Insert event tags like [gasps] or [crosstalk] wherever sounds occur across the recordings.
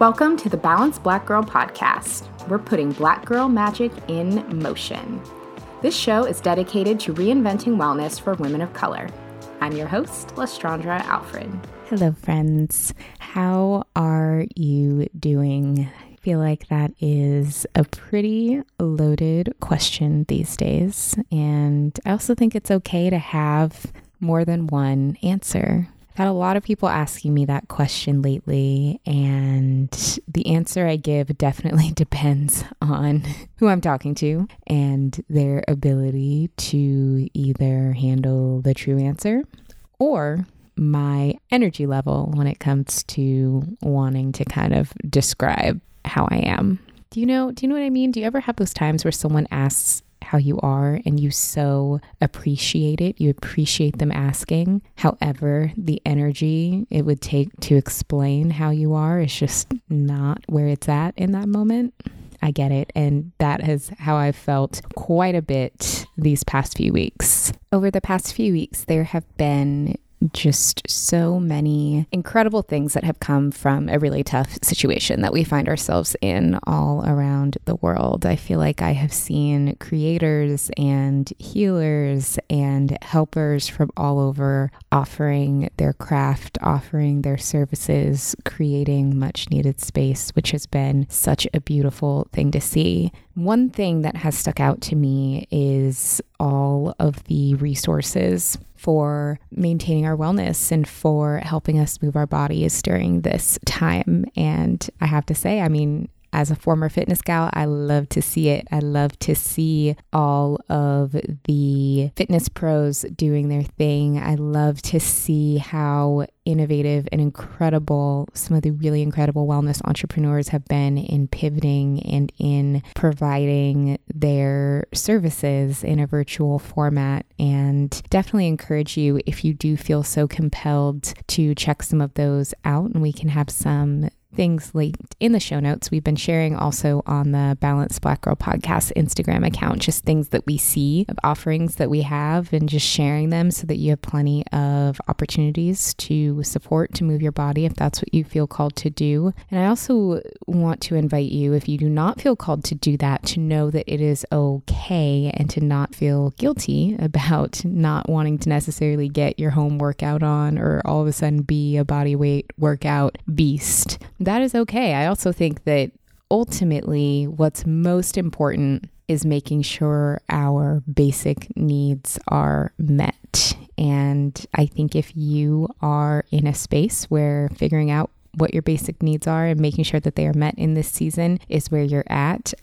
Welcome to the Balanced Black Girl podcast. We're putting black girl magic in motion. This show is dedicated to reinventing wellness for women of color. I'm your host, Lestraundra Alfred. Hello, friends. How are you doing? I feel like that is a pretty loaded question these days. And I also think it's okay to have more than one answer. Had a lot of people asking me that question lately, and the answer I give definitely [laughs] depends on who I'm talking to and their ability to either handle the true answer or my energy level when it comes to wanting to kind of describe how I am. Do you know do you know what I mean? Do you ever have those times where someone asks how you are and you so appreciate it. You appreciate them asking. However, the energy it would take to explain how you are is just not where it's at in that moment. I get it. And that is how I've felt quite a bit these past few weeks. Over the past few weeks, there have been just so many incredible things that have come from a really tough situation that we find ourselves in all around the world. I feel like I have seen creators and healers and helpers from all over offering their craft, offering their services, creating much needed space, which has been such a beautiful thing to see. One thing that has stuck out to me is all of the resources for maintaining our wellness and for helping us move our bodies during this time. And I have to say, I mean, as a former fitness gal, I love to see it. I love to see all of the fitness pros doing their thing. I love to see how innovative and incredible some of the really incredible wellness entrepreneurs have been in pivoting and in providing their services in a virtual format. And definitely encourage you if you do feel so compelled to check some of those out, and we can have some things linked in the show notes. We've been sharing also on the Balanced Black Girl Podcast Instagram account, just things that we see of offerings that we have and just sharing them so that you have plenty of opportunities to support, to move your body if that's what you feel called to do. And I also want to invite you, if you do not feel called to do that, to know that it is okay and to not feel guilty about [laughs] not wanting to necessarily get your home workout on or all of a sudden be a body weight workout beast that is okay. I also think that ultimately what's most important is making sure our basic needs are met. And I think if you are in a space where figuring out what your basic needs are and making sure that they are met in this season is where you're at,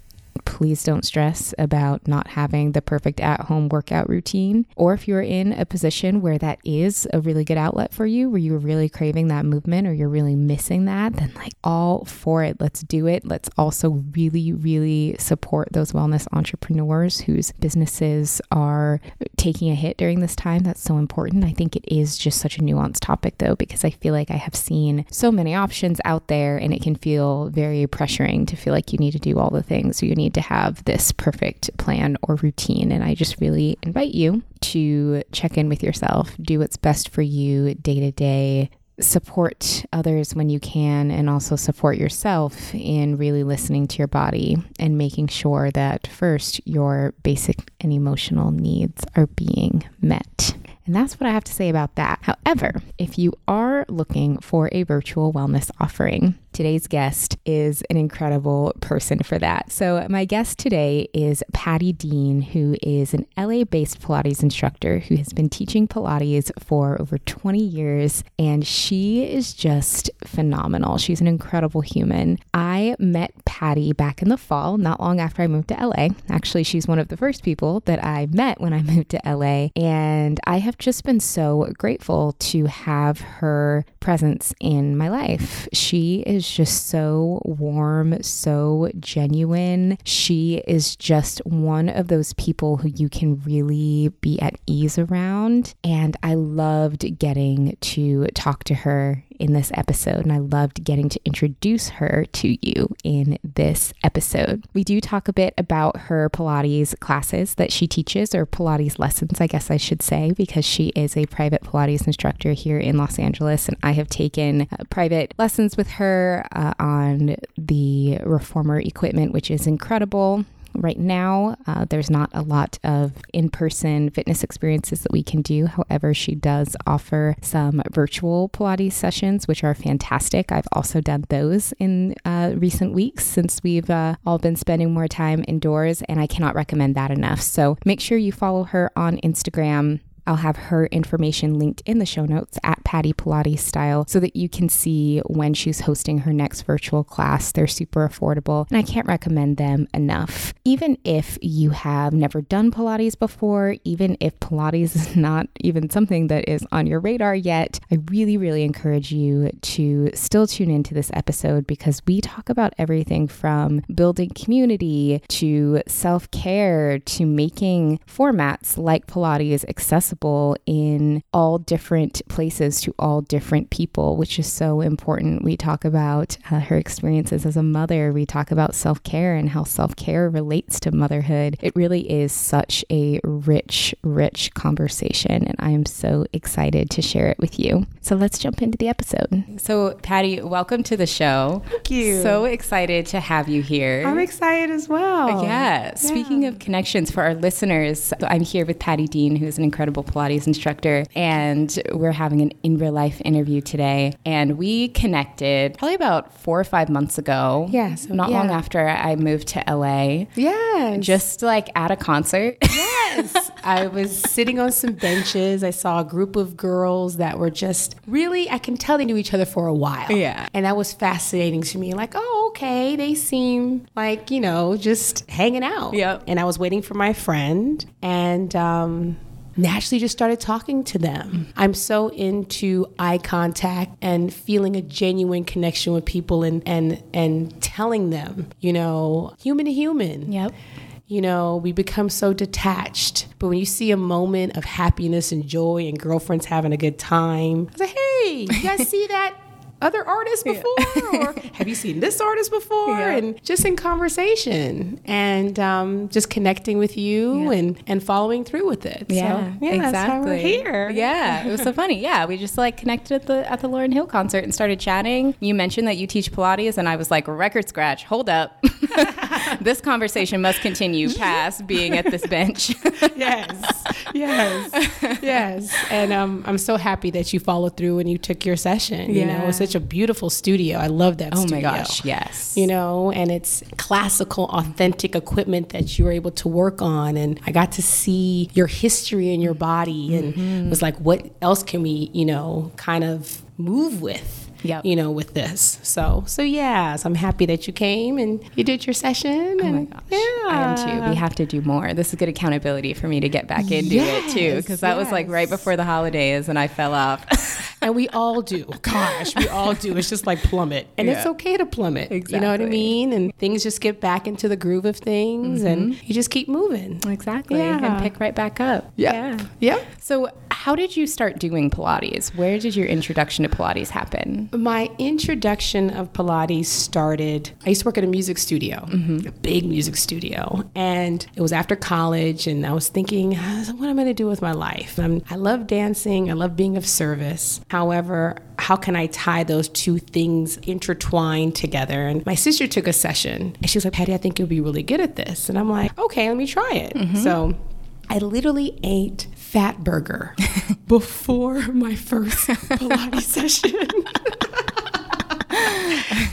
please don't stress about not having the perfect at home workout routine. Or if you're in a position where that is a really good outlet for you, where you're really craving that movement or you're really missing that, then like all for it. Let's do it. Let's also really, really support those wellness entrepreneurs whose businesses are taking a hit during this time. That's so important. I think it is just such a nuanced topic though, because I feel like I have seen so many options out there and it can feel very pressuring to feel like you need to do all the things. You need to have this perfect plan or routine. And I just really invite you to check in with yourself, do what's best for you day to day, support others when you can and also support yourself in really listening to your body and making sure that first your basic and emotional needs are being met. And that's what I have to say about that. However, if you are looking for a virtual wellness offering, Today's guest is an incredible person for that. So, my guest today is Patty Dean, who is an LA based Pilates instructor who has been teaching Pilates for over 20 years, and she is just phenomenal. She's an incredible human. I met Patty back in the fall, not long after I moved to LA. Actually, she's one of the first people that I met when I [laughs] moved to LA, and I have just been so grateful to have her presence in my life. She is just so warm, so genuine. She is just one of those people who you can really be at ease around. And I loved getting to talk to her in this episode, and I loved getting to introduce her to you in this episode. We do talk a bit about her Pilates classes that she teaches, or Pilates lessons, I guess I should say, because she is a private Pilates instructor here in Los Angeles, and I have taken uh, private lessons with her uh, on the reformer equipment, which is incredible right now. Uh, there's not a lot of in person fitness experiences that we can do. However, she does offer some virtual Pilates sessions, which are fantastic. I've also done those in uh, recent weeks since we've uh, all been spending more time indoors, and I cannot recommend that enough. So make sure you follow her on Instagram I'll have her information linked in the show notes at Patty Pilates Style so that you can see when she's hosting her next virtual class. They're super affordable and I can't recommend them enough. Even if you have never done Pilates before, even if Pilates is not even something that is on your radar yet, I really, really encourage you to still tune into this episode because we talk about everything from building community to self care to making formats like Pilates accessible accessible in all different places to all different people, which is so important. We talk about uh, her experiences as a mother, we talk about self care and how self care relates to motherhood. It really is such a rich, rich conversation, and I am so excited to share it with you. So let's jump into the episode. So, Patty, welcome to the show. Thank you. So excited to have you here. I'm excited as well. Yeah. Speaking of connections for our listeners, I'm here with Patty Dean, who's an incredible Pilates instructor, and we're having an in real life interview today. And we connected probably about four or five months ago. Yeah, so- not yeah. long after I moved to LA. Yeah, Just like at a concert. [laughs] yes. I was sitting on some benches. I saw a group of girls that were just really, I can tell they knew each other for a while. Yeah. And that was fascinating to me. Like, oh, okay. They seem like, you know, just hanging out. Yep. And I was waiting for my friend and, um, naturally just started talking to them. I'm so into eye contact and feeling a genuine connection with people and and and telling them, you know, human to human. Yep. You know, we become so detached. But when you see a moment of happiness and joy and girlfriends having a good time, I was like, hey, you guys [laughs] see that? Other artists before, or [laughs] have you seen this artist before? Yeah. And just in conversation and um, just connecting with you Yeah. and and following through with it. Yeah, so, yeah, exactly. that's why we're here. Yeah, it was so funny. [laughs] Yeah, we just like connected at the at the Lauryn Hill concert and started chatting. You mentioned that you teach Pilates, and I was like, record scratch. Hold up, [laughs] this conversation must continue past being at this bench. yes, yes, yes. And um, I'm so happy that you followed through and you took your session. You know, Yeah. Such a beautiful studio. I love that. oh my gosh, yes. you know, and it's classical, authentic equipment that you were able to work on. And I got to see your history in your body and Mm-hmm. was like, what else can we, you know, kind of move with? Yep. You know, with this. So, so yeah, so I'm happy that you came and you did your session. Oh my and gosh. Yeah. I am too. We have to do more. This is good accountability for me to get back into it too, because that was like right before the holidays and I fell off. [laughs] and we all do. Gosh, we all do. It's just like plummet, and it's okay to plummet. Exactly. You know what I mean? And things just get back into the groove of things, and mm-hmm. you just keep moving. exactly. Yeah. And pick right back up. Yeah. Yeah. So, how did you start doing Pilates? Where did your introduction to Pilates happen? My introduction of Pilates started. I used to work at a music studio, a big music studio, and it was after college. And I was thinking, "Ah, what am I going to do with my life? i I love dancing. I love being of service. However, how can I tie those two things intertwined together? And my sister took a session, and she was like, Patty, I think you'll be really good at this. And I'm like, okay, let me try it. So. I literally ate Fat Burger [laughs] before my first Pilates [laughs] session.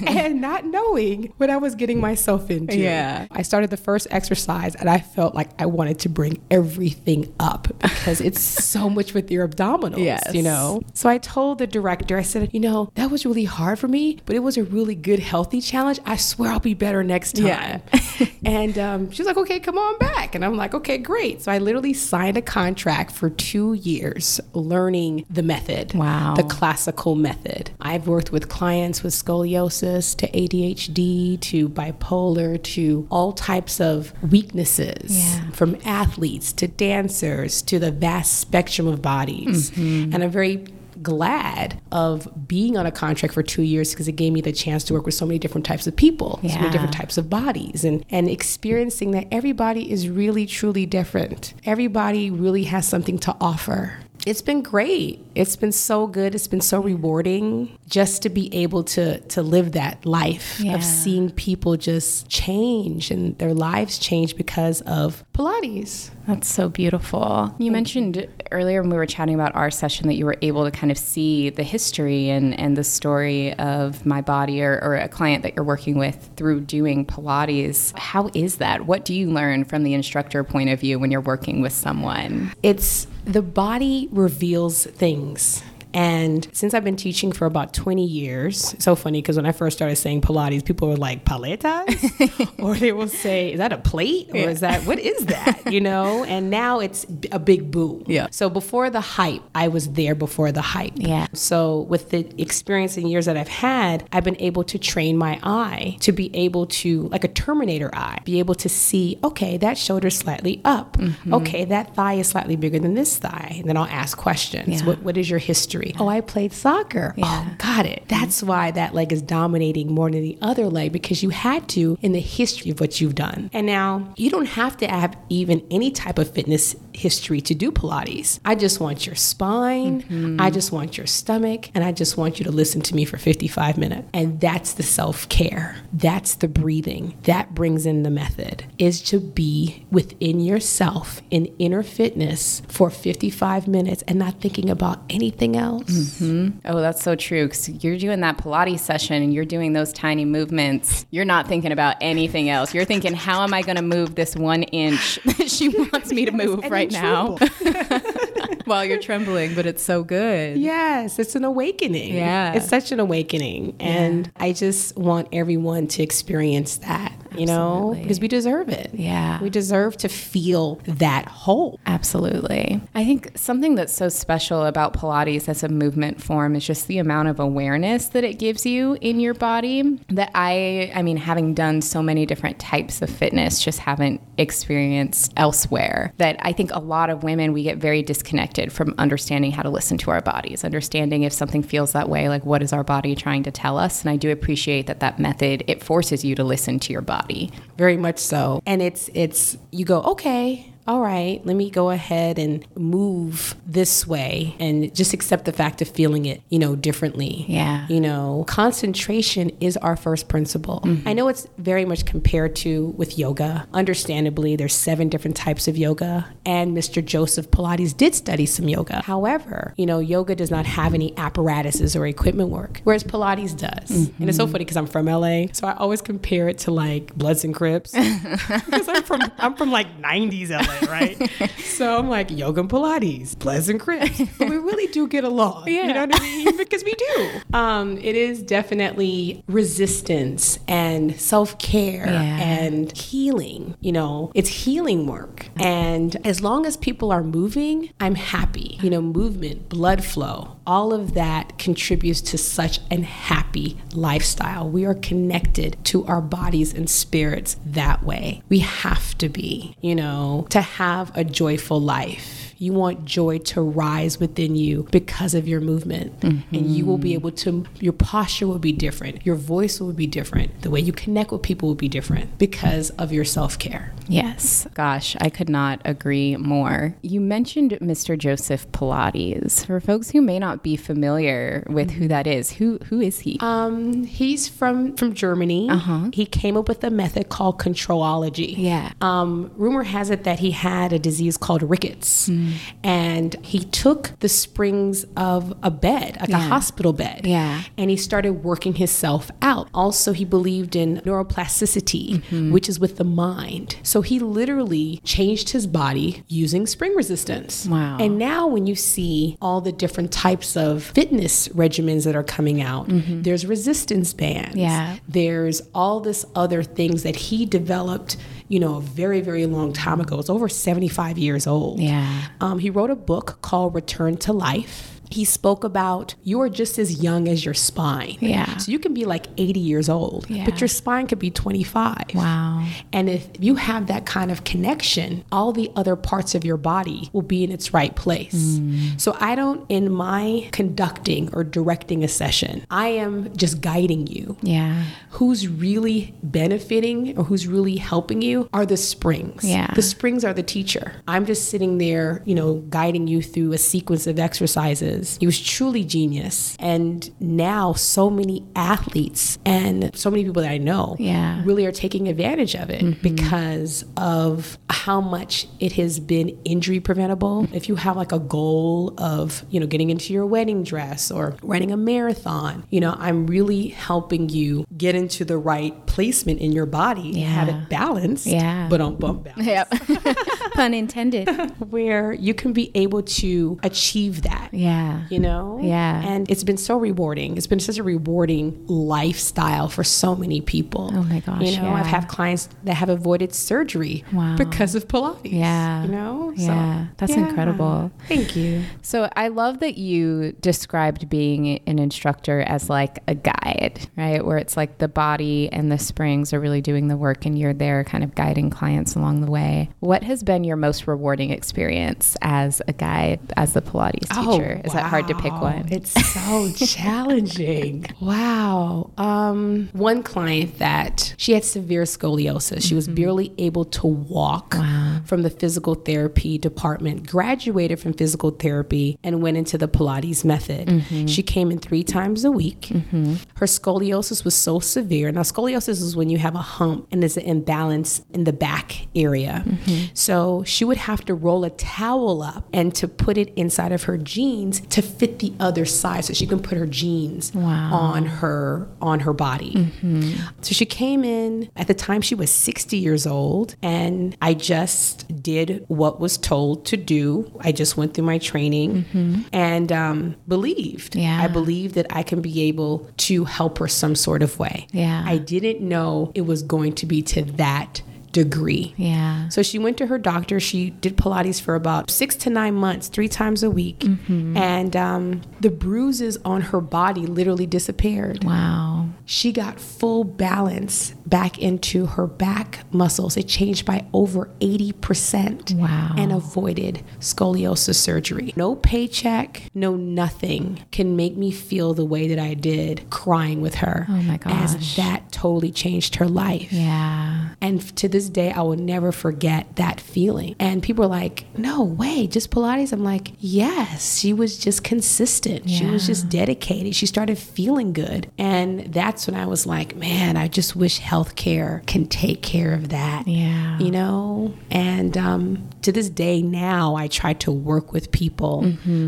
and not knowing what I was getting myself into. Yeah. I started the first exercise and I felt like I wanted to bring everything up because it's so much with your abdominals, Yes. you know? So I told the director, I said, you know, that was really hard for me, but it was a really good, healthy challenge. I swear I'll be better next time. Yeah. [laughs] and um, she was like, okay, come on back. And I'm like, okay, great. So I literally signed a contract for two years learning the method. Wow. The classical method. I've worked with clients with scoliosis to ADHD to bipolar to all types of weaknesses Yeah. from athletes to dancers to the vast spectrum of bodies. Mm-hmm. And I'm very glad of being on a contract for two years because it gave me the chance to work with so many different types of people, so many different types of bodies, and and experiencing that everybody is really truly different. Everybody really has something to offer. It's been great. It's been so good. It's been so rewarding just to be able to to live that life Yeah. of seeing people just change and their lives change because of Pilates. That's so beautiful. You mentioned earlier when we were chatting about our session that you were able to kind of see the history and, and the story of my body or, or a client that you're working with through doing Pilates. How is that? What do you learn from the instructor point of view when you're working with someone? It's the body reveals things. And since I've been teaching for about 20 years, so funny because when I first started saying Pilates, people were like, paletas? [laughs] or they will say, is that a plate? Or is that, what is that? You know? And now it's a big boom. Yeah. So before the hype, I was there before the hype. Yeah. So with the experience and years that I've had, I've been able to train my eye to be able to, like a Terminator eye, be able to see, okay, that shoulder's slightly up. Mm-hmm. Okay, that thigh is slightly bigger than this thigh. And then I'll ask questions. Yeah. What, what is your history? Oh, I played soccer. Oh, yeah. Oh, got it. That's mm-hmm. why that leg is dominating more than the other leg because you had to in the history of what you've done. And now you don't have to have even any type of fitness history to do Pilates. I just want your spine. Mm-hmm. I just want your stomach. And I just want you to listen to me for 55 minutes. And that's the self care. That's the breathing. That brings in the method is to be within yourself in inner fitness for 55 minutes and not thinking about anything else. Mm-hmm. Oh, that's so true. Because you're doing that Pilates session and you're doing those tiny movements. You're not thinking about anything else. You're thinking, how am I going to move this one inch [laughs] that she wants me to move and right now? [laughs] [laughs] While you're trembling, but it's so good. Yes, it's an awakening. Yeah. It's such an awakening. And I just want everyone to experience that, you know, because we deserve it. Yeah. We deserve to feel that whole. Absolutely. I think something that's so special about Pilates as a movement form is just the amount of awareness that it gives you in your body that I I mean having done so many different types of fitness just haven't experienced elsewhere that I think a lot of women we get very disconnected from understanding how to listen to our bodies, understanding if something feels that way like what is our body trying to tell us and I do appreciate that that method it forces you to listen to your body. Very much so. And it's it's you go, okay, all right, let me go ahead and move this way and just accept the fact of feeling it, you know, differently. Yeah. You know, concentration is our first principle. Mm-hmm. I know it's very much compared to with yoga. Understandably, there's seven different types of yoga, and Mr. Joseph Pilates did study some yoga. However, you know, yoga does not have any apparatuses or equipment work, whereas Pilates does. And it's so mm-hmm. funny because I'm from LA, so I always compare it to like Bloods and Crips [laughs] [laughs] because I'm from I'm from like 90s LA, right? [laughs] so I'm like yoga and Pilates, Bloods and Crips, but we really do get along. Yeah. You know what I mean? [laughs] Because we do. Um, it is definitely resistance and self care Yeah. and healing. You know, it's healing work. And as long as people are moving, I'm happy. You know, movement, blood flow, all of that contributes to such an happy lifestyle. We are connected to our bodies and spirits that way. We have to be, you know, to have a joyful life. You want joy to rise within you because of your movement. And you will be able to, your posture will be different. Your voice will be different. The way you connect with people will be different because of your self care. Yes. Gosh, I could not agree more. You mentioned Mr. Joseph Pilates. For folks who may not be familiar with who that is, who who is he? Um, he's from from Germany. Uh-huh. He came up with a method called controlology. Yeah. Um, rumor has it that he had a disease called rickets, and he took the springs of a bed, like a hospital bed, Yeah. and he started working himself out. Also, he believed in neuroplasticity, Mm-hmm. which is with the mind. So he literally changed his body using spring resistance. Wow. And now, when you see all the different types of fitness regimens that are coming out, there's resistance bands. Mm-hmm. Yeah. There's all this other things that he developed, you know, a very, very long time ago. It's over 75 years old. Yeah. Um, he wrote a book called Return to Life. He spoke about you are just as young as your spine. Yeah. So you can be like 80 years old, Yeah. but your spine could be 25. Wow. And if you have that kind of connection, all the other parts of your body will be in its right place. Mm. So I don't, in my conducting or directing a session, I am just guiding you. Yeah. Who's really benefiting or who's really helping you are the springs. Yeah. The springs are the teacher. I'm just sitting there, you know, guiding you through a sequence of exercises. He was truly genius. And now so many athletes and so many people that I know Yeah. really are taking advantage of it mm-hmm. because of how much it has been injury preventable. If you have like a goal of, you know, getting into your wedding dress or running a marathon, you know, I'm really helping you get into the right placement in your body, have it balanced, Yeah. but on bump balance [laughs] Yep. [laughs] Pun intended. [laughs] where you can be able to achieve that. Yeah. You know? Yeah. And it's been so rewarding. It's been such a rewarding lifestyle for so many people. Oh my gosh, You know, yeah. I've had clients that have avoided surgery Wow. because of Pilates. Yeah. You know? Yeah. That's yeah. incredible. Thank you. So I love that you described being an instructor as like a guide, right? Where it's like the body and the springs are really doing the work and you're there kind of guiding clients along the way. What has been your most rewarding experience as a guide, as the Pilates oh, teacher? Is that hard to pick one? It's so [laughs] challenging. Wow. Um, one client that she had severe scoliosis. She was barely able to walk Mm-hmm. Wow. from the physical therapy department, graduated from physical therapy, and went into the Pilates method. Mm-hmm. She came in three times a week. Her scoliosis was so severe. Now, scoliosis is when you have a hump and there's an imbalance in the back area. Mm-hmm. So she would have to roll a towel up and to put it inside of her jeans to fit the other side so she can put her jeans Wow. on her on her body. So she came in at the time she was 60 years old and I just did what was told to do. I just went through my training and um, believed. Yeah. I believed that I can be able to help her some sort of way. Yeah. I didn't know it was going to be to that degree. yeah. So she went to her doctor. She did Pilates for about six to nine months, three times a week. Mm-hmm. And um, the bruises on her body literally disappeared. Wow. She got full balance back into her back muscles. It changed by over 80%. Wow. And avoided scoliosis surgery. No paycheck, no nothing can make me feel the way that I did crying with her. Oh my gosh. As that totally changed her life. Yeah. And to this day, I will never forget that feeling. And people are like, no way, just Pilates. I'm like, yes, she was just consistent. She was just dedicated. She started feeling good. And that's when I was like, man, I just wish healthcare can take care of that. Yeah. You know? And um, to this day now, I try to work with people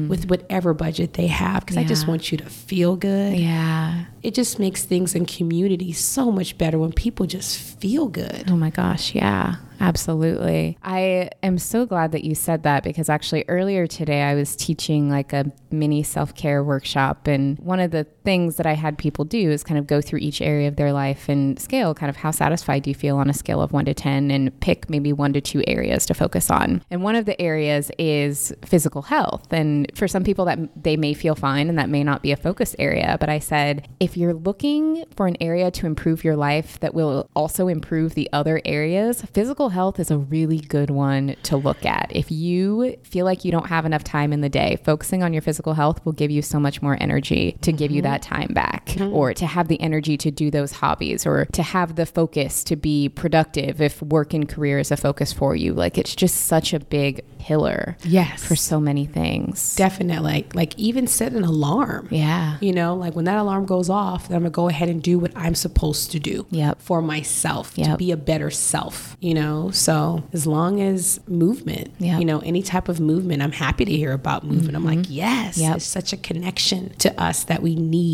with whatever budget they have because I just Mm-hmm. Want you to feel good. Yeah. It just makes things in community so much better when people just feel good. Oh my gosh, yeah. Absolutely. I am so glad that you said that because actually earlier today I was teaching like a mini self care workshop. And one of the things that I had people do is kind of go through each area of their life and scale kind of how satisfied do you feel on a scale of one to 10 and pick maybe one to two areas to focus on. And one of the areas is physical health. And for some people, that they may feel fine and that may not be a focus area. But I said, if you're looking for an area to improve your life that will also improve the other areas, physical health is a really good one to look at. If you feel like you don't have enough time in the day, focusing on your physical health will give you so much more energy to give you that time back or to have the energy to do those hobbies or to have the focus to be productive if work and career is a focus for you. Like it's just such a big pillar Yes. for so many things. Definitely. Like, like even set an alarm. Yeah. You know, like when that alarm goes off, then I'm gonna go ahead and do what I'm supposed to do Yep. for myself to be a better self. You know, so as long as movement, Yep. you know, any type of movement, I'm happy to hear about movement. I'm like, yes, Mm-hmm. Yep. it's such a connection to us that we need.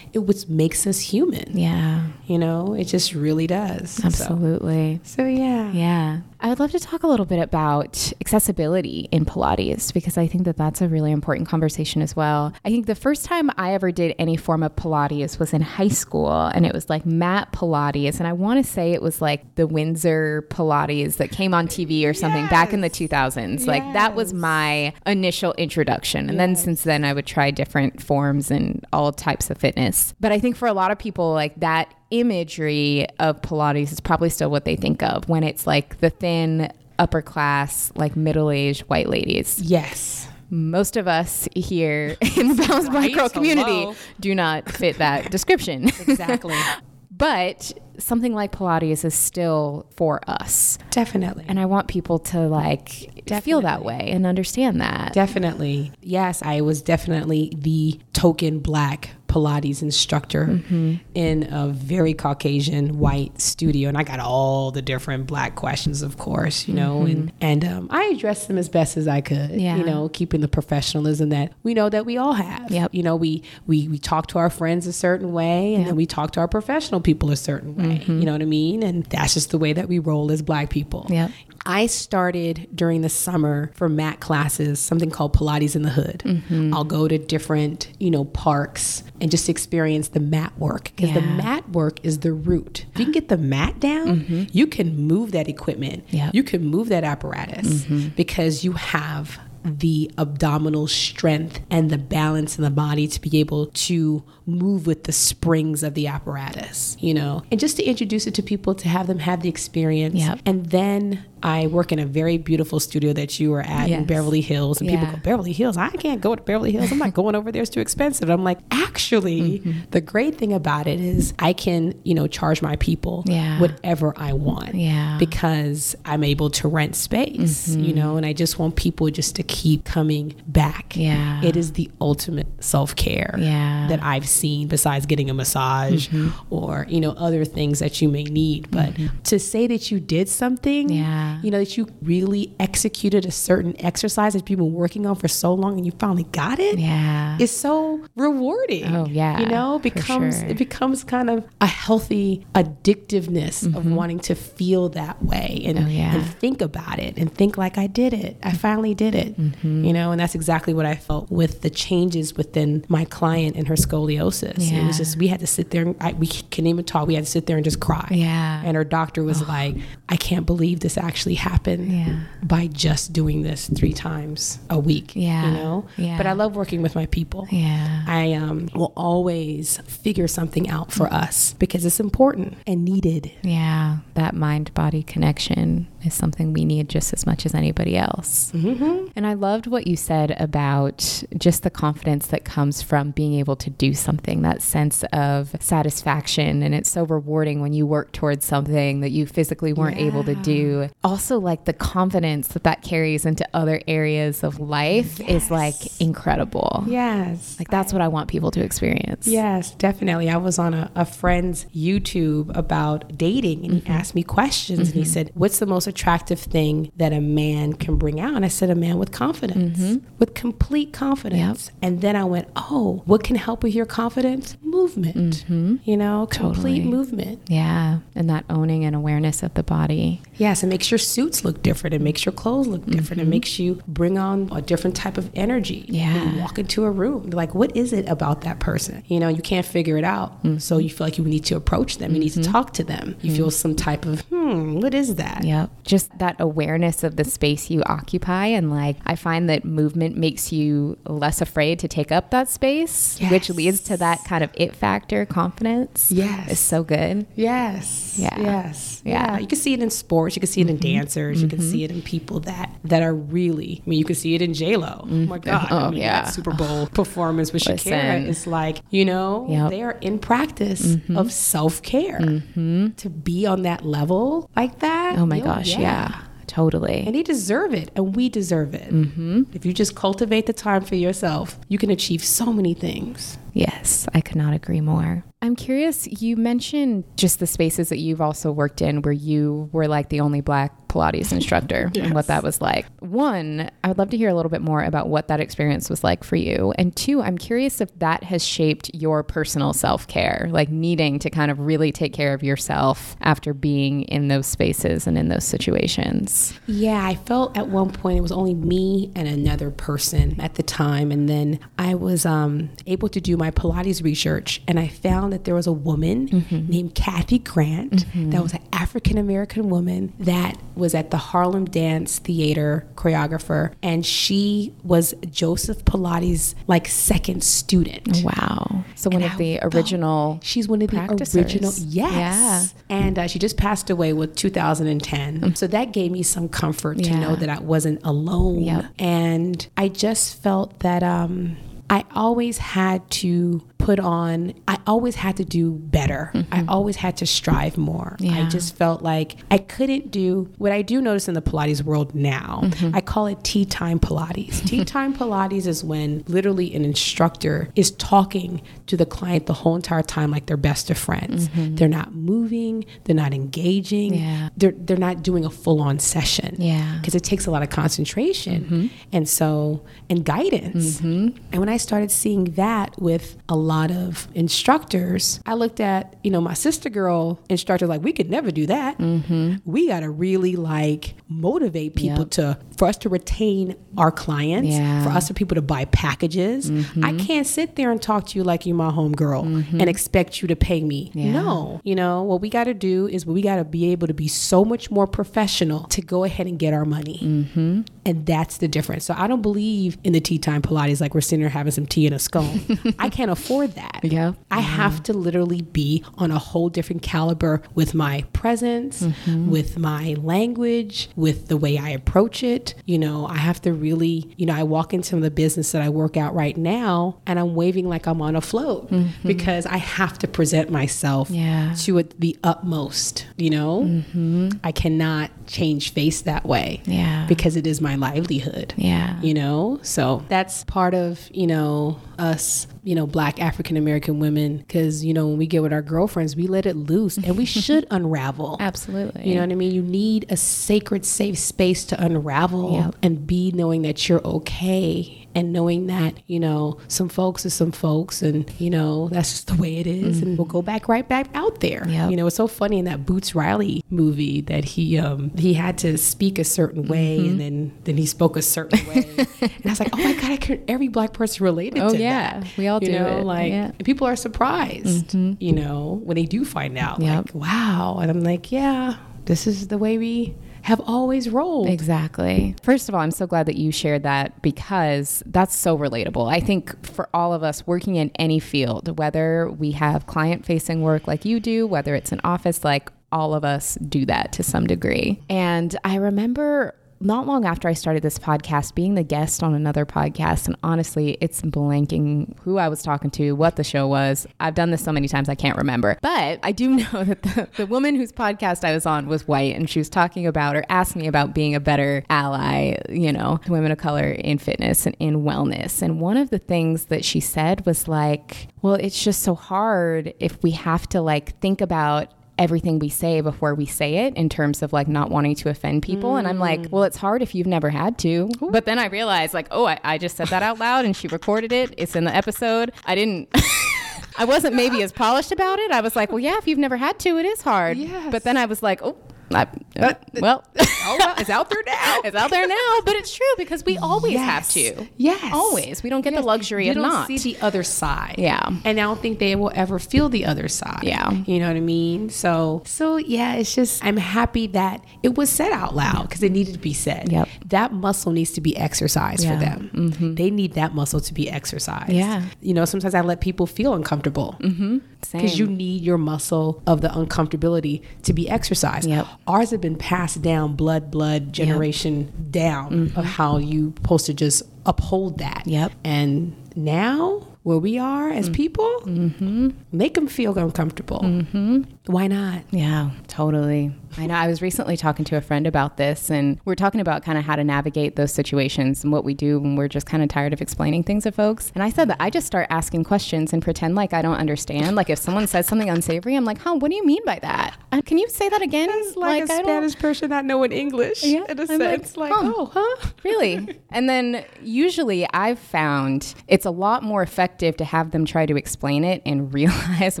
It what makes us human. Yeah. You know, it just really does. So- Absolutely. So, yeah. Yeah. I would love to talk a little bit about accessibility in Pilates because I think that that's a really important conversation as well. I think the first time I ever did any form of Pilates was in high school and it was like mat Pilates. And I want to say it was like the Windsor Pilates that came on TV or something yes. back in the 2000s. Yes. Like that was my initial introduction. And yes. then since then, I would try different forms and all types of fitness. But I think for a lot of people, like that imagery of Pilates is probably still what they think of when it's like the thin, upper class, like middle aged white ladies. Yes. Most of us here in the Balanced right? Black Girl community Hello. do not fit that [laughs] description. exactly. [laughs] but something like Pilates is still for us. Definitely. And I want people to like definitely. feel that way and understand that. Definitely. Yes, I was definitely the token black Pilates instructor mm-hmm. in a very Caucasian white studio, and I got all the different black questions, of course, you know, mm-hmm. and and um, I addressed them as best as I could, yeah. you know, keeping the professionalism that we know that we all have. Yep. You know, we we we talk to our friends a certain way, and yep. then we talk to our professional people a certain way. Mm-hmm. You know what I mean? And that's just the way that we roll as black people. Yep. I started during the summer for mat classes, something called Pilates in the Hood. Mm-hmm. I'll go to different, you know, parks and just experience the mat work because yeah. the mat work is the root. If you can get the mat down, mm-hmm. you can move that equipment. Yep. You can move that apparatus mm-hmm. because you have the abdominal strength and the balance in the body to be able to move with the springs of the apparatus, you know, and just to introduce it to people to have them have the experience. Yep. And then I work in a very beautiful studio that you were at yes. in Beverly Hills. And yeah. people go, Beverly Hills? I can't go to Beverly Hills. I'm not going over there. It's too expensive. I'm like, actually, mm-hmm. the great thing about it is I can, you know, charge my people yeah. whatever I want. Yeah. Because I'm able to rent space, mm-hmm. you know, and I just want people just to keep coming back. Yeah. It is the ultimate self care yeah. that I've seen besides getting a massage mm-hmm. or, you know, other things that you may need. But mm-hmm. to say that you did something, yeah you know, that you really executed a certain exercise that you've been working on for so long and you finally got it. Yeah. It's so rewarding. Oh yeah. You know, becomes sure. it becomes kind of a healthy addictiveness mm-hmm. of wanting to feel that way and, oh, yeah. and think about it and think like I did it. I finally did it. Mm-hmm. You know, and that's exactly what I felt with the changes within my client and her scoliosis. Yeah. It was just we had to sit there and I, we couldn't even talk. We had to sit there and just cry. Yeah. And her doctor was oh. like, I can't believe this actually happened yeah. by just doing this three times a week. Yeah. You know? Yeah. But I love working with my people. Yeah. I um, will always figure something out for us because it's important and needed. Yeah. That mind body connection is something we need just as much as anybody else. Mm-hmm. And I loved what you said about just the confidence that comes from being able to do something, that sense of satisfaction. And it's so rewarding when you work towards something that you physically weren't yeah. able to do also like the confidence that that carries into other areas of life yes. is like incredible. Yes. Like that's what I want people to experience. Yes, definitely. I was on a, a friend's YouTube about dating and mm-hmm. he asked me questions mm-hmm. and he mm-hmm. said, What's the most attractive thing that a man can bring out? And I said, A man with confidence, mm-hmm. with complete confidence. Yep. And then I went, Oh, what can help with your confidence? Movement. Mm-hmm. You know, complete totally. movement. Yeah. And that owning and awareness of the body. Yes. it makes your suits look different. It makes your clothes look different. Mm-hmm. It makes you bring on a different type of energy. Yeah. you walk into a room, like, what is it about that person? You know, you can't figure it out. Mm-hmm. So you feel like you need to approach them. You need to mm-hmm. talk to them. You feel mm-hmm. some type of, hmm, what is that? Yeah. Just that awareness of the space you occupy. And like, I find that movement makes you less afraid to take up that space, yes. which leads to that kind of it factor confidence. Yes. It's so good. Yes. Yeah. Yes. Yeah. yeah. You can see it in sports. You can see it in mm-hmm. dancers. Mm-hmm. You can mm-hmm. see it in people that that are really. I mean, you can see it in J Lo. Oh my mm-hmm. God! Oh I mean, yeah. Super Bowl [sighs] performance with Listen. Shakira is like you know yep. they are in practice mm-hmm. of self care mm-hmm. to be on that level like that. Oh my yo, gosh! yeah. yeah. Totally. And they deserve it, and we deserve it. Mm-hmm. If you just cultivate the time for yourself, you can achieve so many things. Yes, I could not agree more. I'm curious, you mentioned just the spaces that you've also worked in where you were like the only black Pilates instructor yes. and what that was like. One, I would love to hear a little bit more about what that experience was like for you. And two, I'm curious if that has shaped your personal self care, like needing to kind of really take care of yourself after being in those spaces and in those situations. Yeah, I felt at one point it was only me and another person at the time. And then I was um, able to do my Pilates research and I found that there was a woman mm-hmm. named Kathy Grant mm-hmm. that was an African American woman that was at the Harlem Dance Theater choreographer, and she was Joseph Pilates' like second student. Wow! So one and of I the original. She's one of the original. Yes. Yeah. And uh, she just passed away with 2010. Mm-hmm. So that gave me some comfort to yeah. know that I wasn't alone. Yep. And I just felt that um, I always had to put on, I always had to do better. Mm-hmm. I always had to strive more. Yeah. I just felt like I couldn't do what I do notice in the Pilates world now. Mm-hmm. I call it tea time Pilates. [laughs] tea time Pilates is when literally an instructor is talking to the client the whole entire time like they're best of friends. Mm-hmm. They're not moving, they're not engaging, yeah. they're, they're not doing a full on session. Yeah. Because it takes a lot of concentration mm-hmm. and so, and guidance. Mm-hmm. And when I started seeing that with a lot of instructors, I looked at, you know, my sister girl instructors like, we could never do that. Mm-hmm. We got to really like motivate people yep. to, for us to retain our clients, yeah. for us for people to buy packages. Mm-hmm. I can't sit there and talk to you like you're my home girl mm-hmm. and expect you to pay me. Yeah. No, you know, what we got to do is we got to be able to be so much more professional to go ahead and get our money. Mm-hmm. And that's the difference. So I don't believe in the tea time Pilates like we're sitting there having some tea and a scone. [laughs] I can't afford that. Yeah. I have to literally be on a whole different caliber with my presence, mm-hmm. with my language, with the way I approach it. You know, I have to really, you know, I walk into the business that I work out right now and I'm waving like I'm on a float mm-hmm. because I have to present myself yeah. to it, the utmost, you know? Mm-hmm. I cannot change face that way. Yeah. Because it is my livelihood. Yeah. You know? So that's part of, you know, us, you know, black African American women, because, you know, when we get with our girlfriends, we let it loose and we [laughs] should unravel. Absolutely. You know what I mean? You need a sacred, safe space to unravel yep. and be knowing that you're okay and knowing that you know some folks are some folks and you know that's just the way it is, mm-hmm. and we'll go back right back out there yep. you know it's so funny in that boots riley movie that he um he had to speak a certain way mm-hmm. and then then he spoke a certain way [laughs] and i was like oh my god i could every black person related to that." oh, to yeah that. we all you do know it. like yeah. people are surprised mm-hmm. you know when they do find out yep. like wow and i'm like yeah this is the way we have always rolled. Exactly. First of all, I'm so glad that you shared that because that's so relatable. I think for all of us working in any field, whether we have client facing work like you do, whether it's an office like all of us do that to some degree. And I remember not long after I started this podcast, being the guest on another podcast, and honestly, it's blanking who I was talking to, what the show was. I've done this so many times I can't remember. But I do [laughs] know that the, the woman whose podcast I was on was white, and she was talking about or asked me about being a better ally, you know, to women of color in fitness and in wellness. And one of the things that she said was like, well, it's just so hard if we have to like think about everything we say before we say it in terms of like not wanting to offend people. Mm. And I'm like, well, it's hard if you've never had to. Ooh. But then I realized, like, oh, I, I just said that out loud and she recorded it. It's in the episode. I didn't. [laughs] I wasn't maybe as polished about it. I was like, well, yeah, if you've never had to, it is hard. Yes. But then I was like, oh, I, uh, [laughs] well, it's out there now. [laughs] it's out there now, but it's true because we always yes. have to. Yes, always. We don't get yes. the luxury you of don't not see the other side. Yeah, and I don't think they will ever feel the other side. Yeah, you know what I mean. So, so yeah, it's just I'm happy that it was said out loud because it needed to be said. Yep, that muscle needs to be exercised yeah. for them. Mm-hmm. They need that muscle to be exercised. Yeah, you know, sometimes I let people feel uncomfortable because mm-hmm. Because you need your muscle of the uncomfortability to be exercised. Yep. Ours have been passed down blood, blood generation yep. down mm-hmm. of how you supposed to just uphold that. Yep. And now where we are as mm. people, mm-hmm. make them feel uncomfortable. Mm-hmm. Why not? Yeah, totally. I know. I was recently talking to a friend about this, and we are talking about kind of how to navigate those situations and what we do when we're just kind of tired of explaining things to folks. And I said that I just start asking questions and pretend like I don't understand. Like if someone says something unsavory, I'm like, "Huh? What do you mean by that? Uh, can you say that again?" It's like, a I don't- Spanish person not knowing English. Yeah, in a I'm like, sense. Like, huh. oh, huh? Really? [laughs] And then usually I've found it's a lot more effective to have them try to explain it and [laughs] realize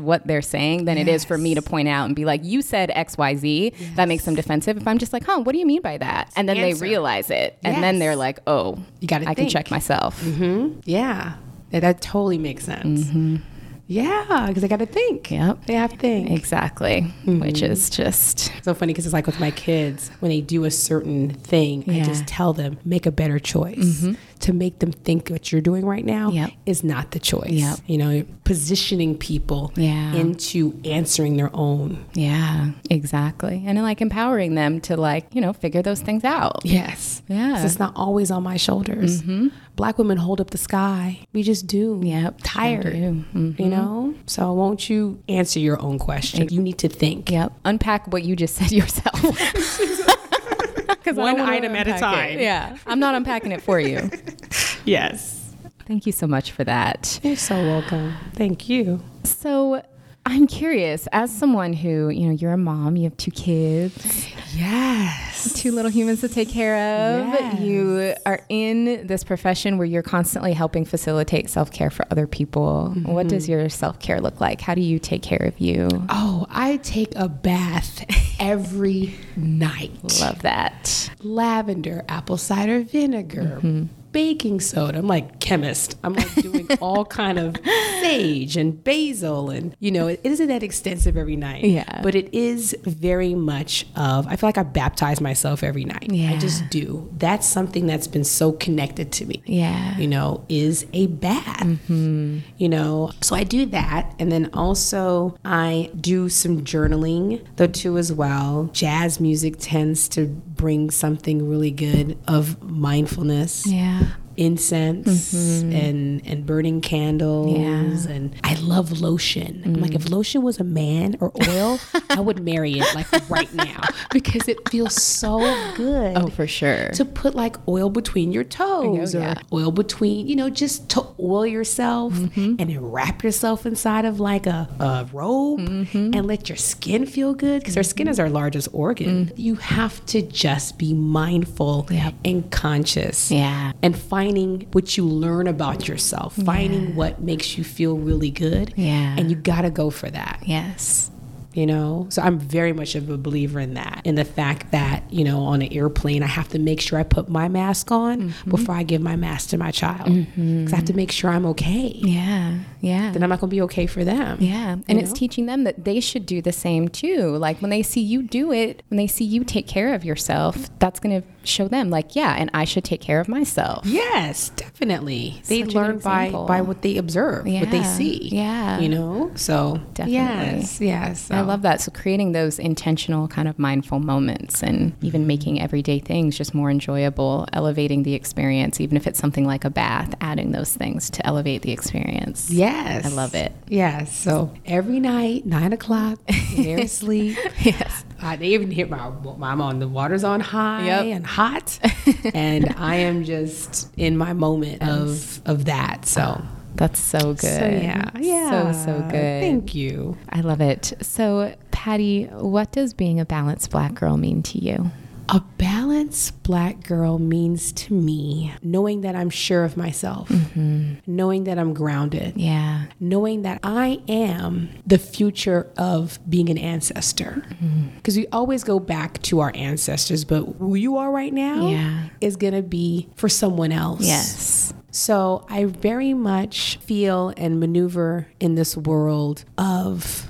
what they're saying than it is for me to point out and be like, you said XYZ. That makes them defensive. If I'm just like, huh, what do you mean by that? And then Answer. they realize it. And then they're like, oh, You gotta I can check myself. Mm-hmm. Yeah, that, that totally makes sense. Mm-hmm. Yeah, because they got to think. Yep. They have to think. Exactly. Mm-hmm. Which is just, so funny because it's like with my kids when they do a certain thing i just tell them make a better choice to make them think what you're doing right now Yep. is not the choice Yep. you know positioning people Yeah. into answering their own yeah, exactly. And like empowering them to like, you know, figure those things out. yes Yeah. it's not always on my shoulders black women hold up the sky we just do Yep, sure tired do. Mhm. you know so won't you answer your own question you need to think Yep. Unpack what you just said yourself. [laughs] [laughs] [laughs] 'Cause One don't item at a unpack it. time. Yeah. I'm not unpacking it for you. [laughs] yes Thank you so much for that. you're so welcome thank you So I'm curious, as someone who, you know, you're a mom, you have two kids, yes two little humans to take care of. Yes. You are in this profession where you're constantly helping facilitate self care for other people. What does mm-hmm. your self care look like? How do you take care of you? Oh, I take a bath every night. Love that. Lavender, apple cider vinegar, mm-hmm. Baking soda. I'm like chemist. I'm like doing [laughs] all kind of sage and basil and you know, it isn't that extensive every night. Yeah. But it is very much of I feel like I baptize myself every night. Yeah. I just do. That's something that's been so connected to me Yeah. you know, is a bath. Mm-hmm. You know, so I do that. And then also I do some journaling, though, too, as well. Jazz music tends to bring something really good of mindfulness. Yeah. Incense and and burning candles Yeah. and I love lotion. I'm like if lotion was a man or oil, I would marry it like right now [laughs] because it feels so good Oh, for sure. to put like oil between your toes Oh, yeah. or oil between, you know, just to oil yourself Mm-hmm. and then wrap yourself inside of like a, a robe Mm-hmm. and let your skin feel good because our skin is our largest organ. You have to just be mindful Mm. And conscious. Yeah. And finding what you learn about yourself, finding what makes you feel really good. Yeah. And you got to go for that Yes. You know so i'm very much of a believer in that in the fact that you know on an airplane i have to make sure i put my mask on Mm-hmm. before i give my mask to my child because i have to make sure i'm okay Yeah. Yeah. then i'm not going to be okay for them Yeah. And it's know? teaching them that they should do the same too. Like when they see you do it, when they see you take care of yourself, that's going to show them, like, yeah, and I should take care of myself. yes definitely they Such learn by by what they observe what they see Yeah. you know so Definitely. yes yes I love that. So creating those intentional kind of mindful moments and even making everyday things just more enjoyable, elevating the experience, even if it's something like a bath, adding those things to elevate the experience. Yes. I love it. Yes. So every night, nine o'clock, when they're. [laughs] Yes. Uh, they even hit my, I'm on the water's on high Yep. and hot, [laughs] and I am just in my moment of of that. So, That's so good. so yeah, yeah. So, so good. Thank you. I love it. So, Patty, what does being a balanced black girl mean to you? A balanced black girl means to me knowing that I'm sure of myself, mm-hmm. knowing that I'm grounded, Yeah. knowing that I am the future of being an ancestor. Mm-hmm. Because we always go back to our ancestors, but who you are right now Yeah. is going to be for someone else. Yes. So I very much feel and maneuver in this world of.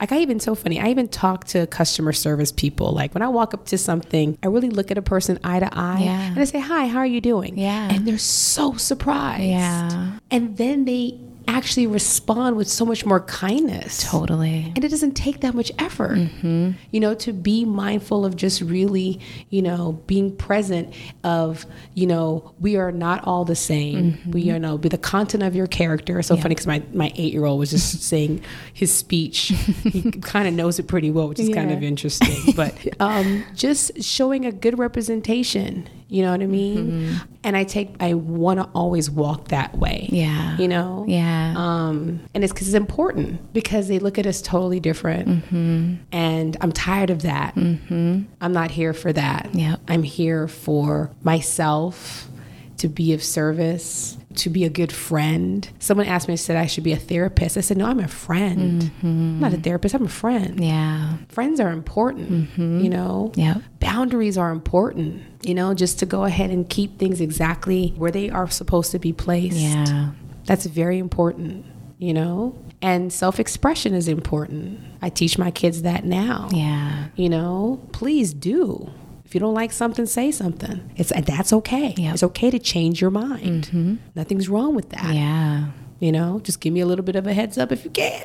Like I even so funny. I even talk to customer service people. Like when I walk up to something, I really look at a person eye to eye, Yeah. and I say, "Hi, how are you doing?" Yeah. and they're so surprised. Yeah. And then they actually respond with so much more kindness. Totally. And it doesn't take that much effort, Mm-hmm. you know, to be mindful of just really, you know, being present of, you know, we are not all the same. Mm-hmm. We you know, be the content of your character. It's so funny because my, my eight year old was just [laughs] saying his speech. he kind of knows it pretty well, which is kind of interesting. But [laughs] um, just showing a good representation, you know what I mean? And I take, I want to always walk that way. Mm-hmm. Yeah. You know? Yeah. Um, and it's because it's important because they look at us totally different. Mm-hmm. And I'm tired of that. I'm not here for that. Yep. I'm here for myself to be of service, to be a good friend. Someone asked me, I said I should be a therapist. I said, no, I'm a friend. I'm mm-hmm. not a therapist, I'm a friend. yeah. Friends are important, mm-hmm. you know? Yep. Boundaries are important, you know, just to go ahead and keep things exactly where they are supposed to be placed. Yeah. That's very important, you know? And self expression is important. I teach my kids that now. Yeah. You know, please do. If you don't like something, say something. It's that's okay. Yep. It's okay to change your mind. Mm-hmm. Nothing's wrong with that. Yeah. You know, just give me a little bit of a heads up if you can.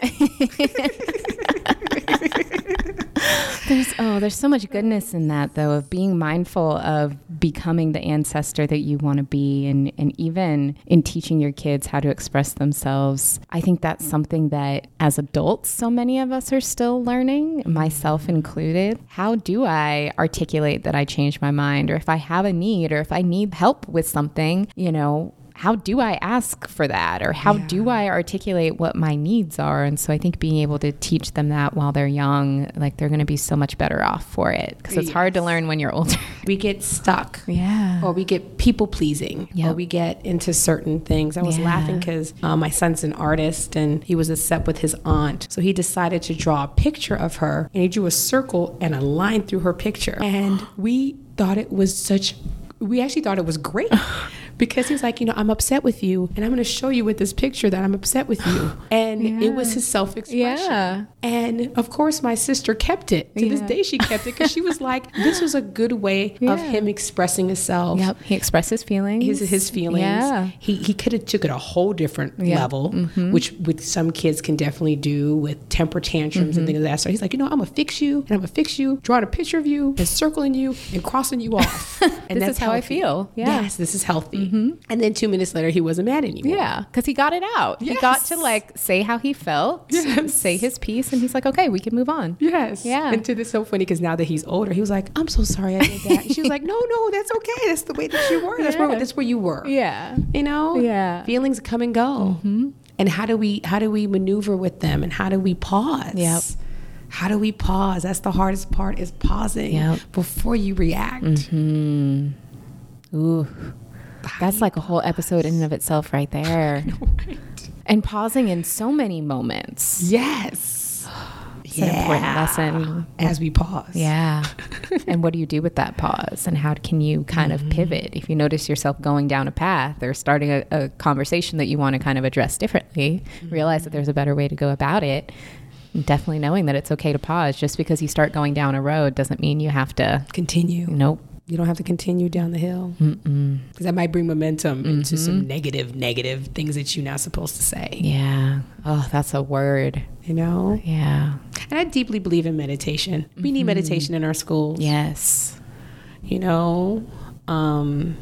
[laughs] [laughs] [laughs] There's oh, there's so much goodness in that though of being mindful of becoming the ancestor that you want to be and and even in teaching your kids how to express themselves. I think that's something that as adults so many of us are still learning, myself included. How do I articulate that I changed my mind or if I have a need or if I need help with something, you know, how do I ask for that? Or how do I articulate what my needs are? And so I think being able to teach them that while they're young, like they're going to be so much better off for it because it's hard to learn when you're older. [laughs] we get stuck. Yeah. Or we get people pleasing, or we get into certain things. I was Yeah. laughing because uh, my son's an artist and he was a upset with his aunt. So he decided to draw a picture of her and he drew a circle and a line through her picture. And we thought it was such, we actually thought it was great. [laughs] Because he was like, you know, I'm upset with you, and I'm going to show you with this picture that I'm upset with you. [gasps] And it was his self expression. Yeah. And of course, my sister kept it. To this day, she kept it because she was like, [laughs] this was a good way of him expressing himself. Yep. He expressed his feelings. His, his feelings. Yeah. He, he could have took it a whole different Yeah. level, Mm-hmm. which with some kids can definitely do with temper tantrums and things Mm-hmm. that So He's like, you know, I'm gonna fix you, and I'm gonna fix you, drawing a picture of you, and circling you, and crossing you [laughs] off. And This is how I feel. Yeah. Mm-hmm. Yes, this is healthy. And then two minutes later, he wasn't mad anymore. Yeah, because he got it out. He got to like say how he felt, Yes. say his piece, and he's like, okay, we can move on. Yes. Yeah. And to this so funny because now that he's older, he was like, "I'm so sorry I did that." She was like, "No, no, that's okay. That's the way that you were. That's where that's where you were. Yeah. You know. Yeah. Mm-hmm. Feelings come and go. And how do we how do we maneuver with them? And how do we pause? Yep. How do we pause? That's the hardest part is pausing Yep. before you react. Ooh. That's like a whole episode in and of itself right [laughs] there. And pausing in so many moments. Yes. It's an important lesson. As we pause. Yeah. [laughs] and what do you do with that pause? And how can you kind of mm-hmm. pivot if you notice yourself going down a path or starting a, a conversation that you want to kind of address differently? Realize that mm-hmm. there's a better way to go about it. Definitely knowing that it's okay to pause. Just because you start going down a road doesn't mean you have to. Continue. Nope. You don't have to continue down the hill because that might bring momentum into Mm-hmm. some negative, negative things that you're not supposed to say. Yeah. Oh, that's a word. You know, Yeah. and I deeply believe in meditation. We need meditation in our schools. Yes. You know, um,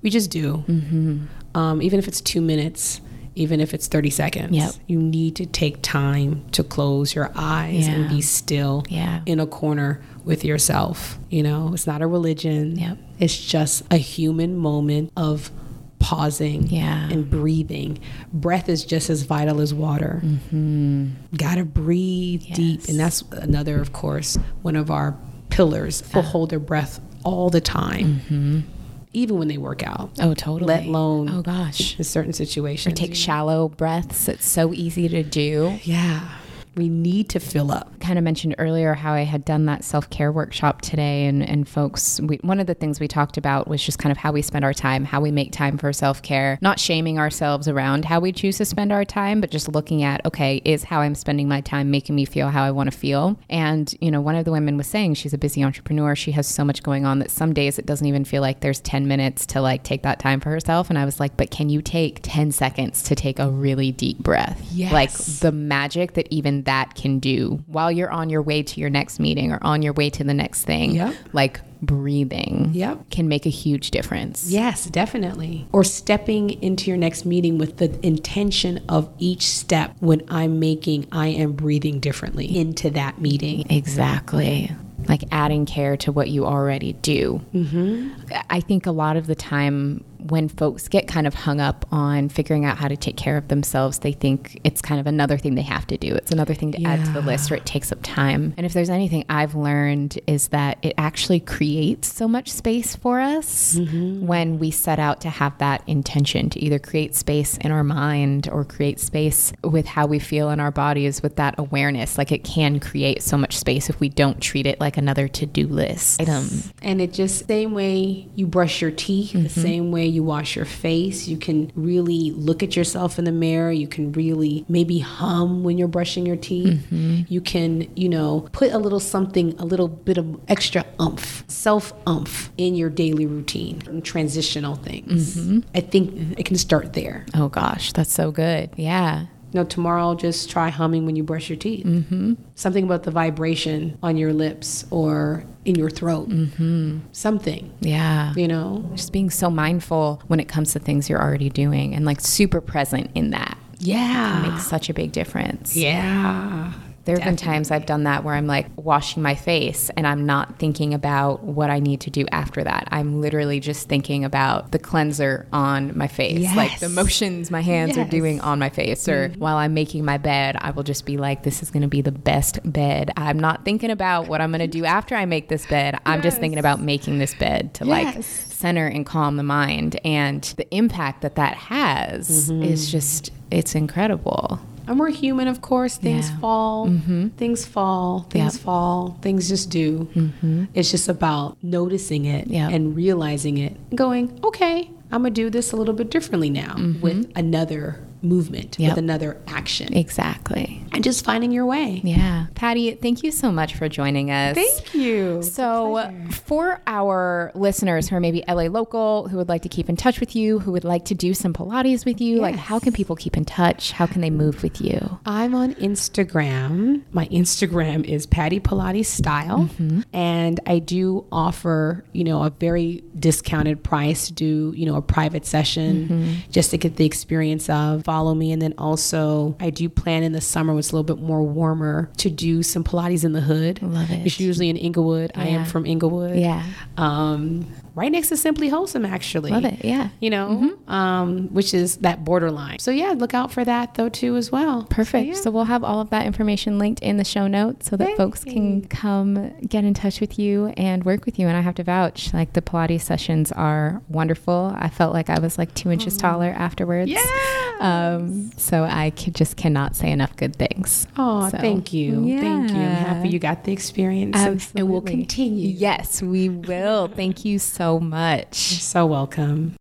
we just do. Mm-hmm. Um, even if it's two minutes, even if it's 30 seconds, Yep. you need to take time to close your eyes and be still Yeah. in a corner with yourself. You know, it's not a religion. Yep. It's just a human moment of pausing Yeah. and breathing. Breath is just as vital as water. Mm-hmm. Gotta breathe deep. And that's another, of course, one of our pillars. People uh-huh. hold their breath all the time, mm-hmm. even when they work out, Oh, totally. let alone Oh, gosh. in certain situations. Or take shallow breaths. It's so easy to do. Yeah. We need to fill up. Kind of mentioned earlier how I had done that self care workshop today, and, and folks, we, one of the things we talked about was just kind of how we spend our time, how we make time for self care, not shaming ourselves around how we choose to spend our time, but just looking at, okay, is how I'm spending my time making me feel how I want to feel? And, you know, one of the women was saying she's a busy entrepreneur. She has so much going on that some days it doesn't even feel like there's 10 minutes to like take that time for herself. And I was like, but can you take 10 seconds to take a really deep breath? Yes. Like the magic that even that can do while you're on your way to your next meeting or on your way to the next thing. Yep. Like breathing Yep. can make a huge difference. Yes, definitely. Or stepping into your next meeting with the intention of each step when I'm making, I am breathing differently into that meeting. Exactly. Like adding care to what you already do. Mm-hmm. I think a lot of the time when folks get kind of hung up on figuring out how to take care of themselves, they think it's kind of another thing they have to do. It's another thing to add to the list or it takes up time. And if there's anything I've learned is that it actually creates so much space for us when we set out to have that intention to either create space in our mind or create space with how we feel in our bodies with that awareness. Like it can create so much space if we don't treat it like another to-do list item. Um, and it just same way you brush your teeth, the mm-hmm. same way you wash your face, you can really look at yourself in the mirror. You can really maybe hum when you're brushing your teeth. Mm-hmm. You can, you know, put a little something, a little bit of extra umph, self umph in your daily routine, and transitional things. Mm-hmm. I think it can start there. Oh gosh, that's so good. Yeah. You know, tomorrow just try humming when you brush your teeth. Mm-hmm. Something about the vibration on your lips or in your throat. Mm-hmm. Something, Yeah. you know. Just being so mindful when it comes to things you're already doing and like super present in that Yeah. It makes such a big difference. Yeah. There have been times I've done that where I'm like washing my face and I'm not thinking about what I need to do after that. I'm literally just thinking about the cleanser on my face, like the motions my hands are doing on my face. Or mm-hmm. while I'm making my bed, I will just be like, this is going to be the best bed. I'm not thinking about what I'm going to do after I make this bed. I'm just thinking about making this bed to like center and calm the mind. And the impact that that has mm-hmm. is just, it's incredible. And we're human, of course. Things Yeah. fall. Mm-hmm. Things fall. Things Yep. fall. Things just do. Mm-hmm. It's just about noticing it Yep. and realizing it. Going, okay, I'm going to do this a little bit differently now mm-hmm. with another movement, Yep. with another action. Exactly. and just finding your way. Yeah. Patty, thank you so much for joining us. Thank you. So, for our listeners who are maybe LA local, who would like to keep in touch with you, who would like to do some Pilates with you, like how can people keep in touch? How can they move with you? I'm on Instagram. My Instagram is Patty Pilates Style, mm-hmm. and I do offer, you know, a very discounted price to do, you know, a private session mm-hmm. just to get the experience of follow me, and then also I do plan in the summer when it's a little bit more warmer to do some Pilates in the hood. Love it. It's usually in Inglewood. I am from Inglewood. Yeah. Um, right next to Simply Wholesome, actually. Love it. Yeah. You know, um, which is that borderline. So yeah, look out for that though too as well. Perfect. So, we'll have all of that information linked in the show notes so that folks can come get in touch with you and work with you. And I have to vouch, like the Pilates sessions are wonderful. I felt like I was like two inches taller afterwards. Um, so I could, just cannot say enough good things. Oh, So, thank you. Thank you. I'm happy you got the experience. and- And we'll continue. Yes, we will. Thank you so much. So welcome.